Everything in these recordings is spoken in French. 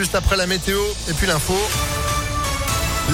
juste après la météo et puis l'info.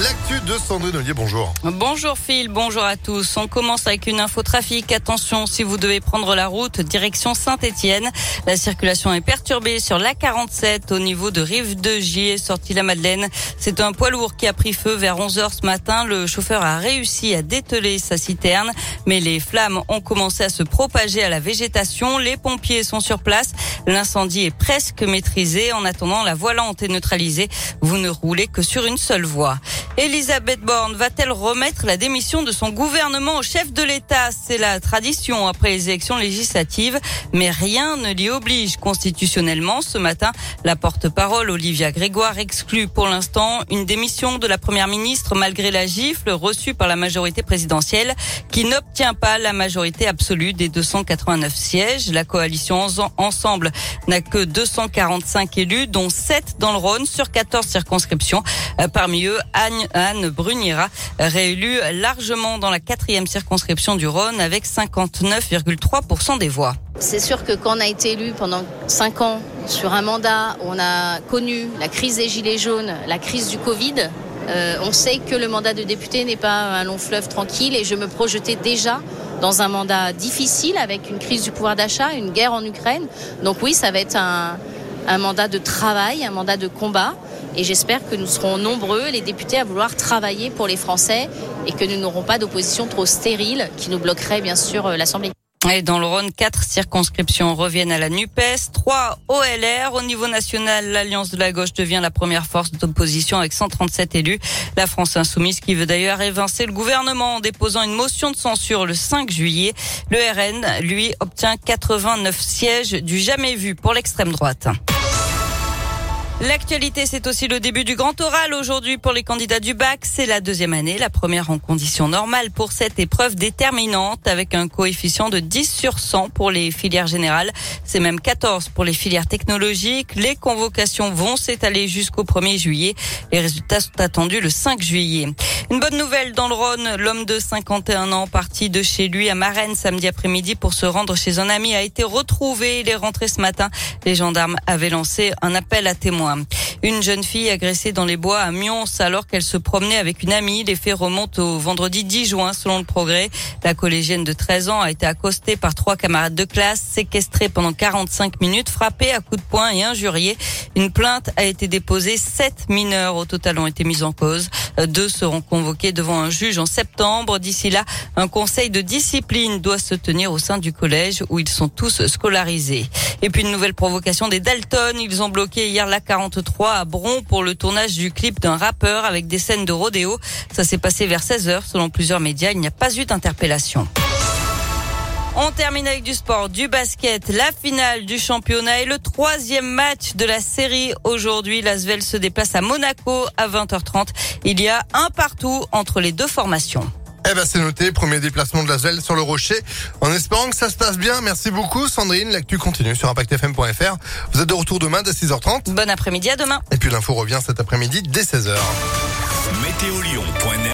L'actu de Sandrine Ollier, bonjour. Bonjour Phil, bonjour à tous. On commence avec une info trafic. Attention, si vous devez prendre la route direction Saint-Étienne, la circulation est perturbée sur l'A47 au niveau de Rive de Gier, sortie la Madeleine. C'est un poids lourd qui a pris feu vers 11 heures ce matin. Le chauffeur a réussi à dételer sa citerne, mais les flammes ont commencé à se propager à la végétation. Les pompiers sont sur place. L'incendie est presque maîtrisé. En attendant, la voie lente est neutralisée. Vous ne roulez que sur une seule voie. Elisabeth Borne va-t-elle remettre la démission de son gouvernement au chef de l'État? C'est la tradition après les élections législatives, mais rien ne l'y oblige constitutionnellement. Ce matin, la porte-parole Olivia Grégoire exclut pour l'instant une démission de la première ministre malgré la gifle reçue par la majorité présidentielle qui n'obtient pas la majorité absolue des 289 sièges. La coalition Ensemble n'a que 245 élus, dont 7 dans le Rhône sur 14 circonscriptions. Euh, parmi eux, Anne Anne Brunira, réélue largement dans la quatrième circonscription du Rhône avec 59,3% des voix. C'est sûr que quand on a été élu pendant cinq ans sur un mandat on a connu la crise des gilets jaunes, la crise du Covid, euh, on sait que le mandat de député n'est pas un long fleuve tranquille et je me projetais déjà dans un mandat difficile avec une crise du pouvoir d'achat, une guerre en Ukraine. Donc oui, ça va être un mandat de travail, un mandat de combat. Et j'espère que nous serons nombreux, les députés, à vouloir travailler pour les Français et que nous n'aurons pas d'opposition trop stérile qui nous bloquerait bien sûr euh, l'Assemblée. Et dans le Rhône, quatre circonscriptions reviennent à la NUPES, trois OLR. Au niveau national, l'Alliance de la gauche devient la première force d'opposition avec 137 élus. La France insoumise qui veut d'ailleurs évincer le gouvernement en déposant une motion de censure le 5 juillet. Le RN, lui, obtient 89 sièges du jamais vu pour l'extrême droite. L'actualité, c'est aussi le début du grand oral aujourd'hui pour les candidats du bac. C'est la deuxième année, la première en conditions normales pour cette épreuve déterminante avec un coefficient de 10 sur 100 pour les filières générales. C'est même 14 pour les filières technologiques. Les convocations vont s'étaler jusqu'au 1er juillet. Les résultats sont attendus le 5 juillet. Une bonne nouvelle dans le Rhône. L'homme de 51 ans parti de chez lui à Marennes samedi après-midi pour se rendre chez un ami a été retrouvé. Il est rentré ce matin. Les gendarmes avaient lancé un appel à témoins. Une jeune fille agressée dans les bois à Mions alors qu'elle se promenait avec une amie. Les faits remontent au vendredi 10 juin selon le progrès. La collégienne de 13 ans a été accostée par trois camarades de classe, séquestrée pendant 45 minutes, frappée à coups de poing et injuriée. Une plainte a été déposée. Sept mineurs au total ont été mis en cause. Deux seront convoqués devant un juge en septembre. D'ici là, un conseil de discipline doit se tenir au sein du collège où ils sont tous scolarisés. Et puis une nouvelle provocation des Dalton. Ils ont bloqué hier la 43 à Bron pour le tournage du clip d'un rappeur avec des scènes de rodéo. Ça s'est passé vers 16 heures. Selon plusieurs médias, il n'y a pas eu d'interpellation. On termine avec du sport, du basket, la finale du championnat et le troisième match de la série. Aujourd'hui, l'Asvel se déplace à Monaco à 20h30. Il y a un partout entre les deux formations. Eh ben c'est noté, premier déplacement de l'Asvel sur le Rocher. En espérant que ça se passe bien, merci beaucoup Sandrine. L'actu continue sur impactfm.fr. Vous êtes de retour demain dès 6h30. Bon après-midi à demain. Et puis l'info revient cet après-midi dès 16h.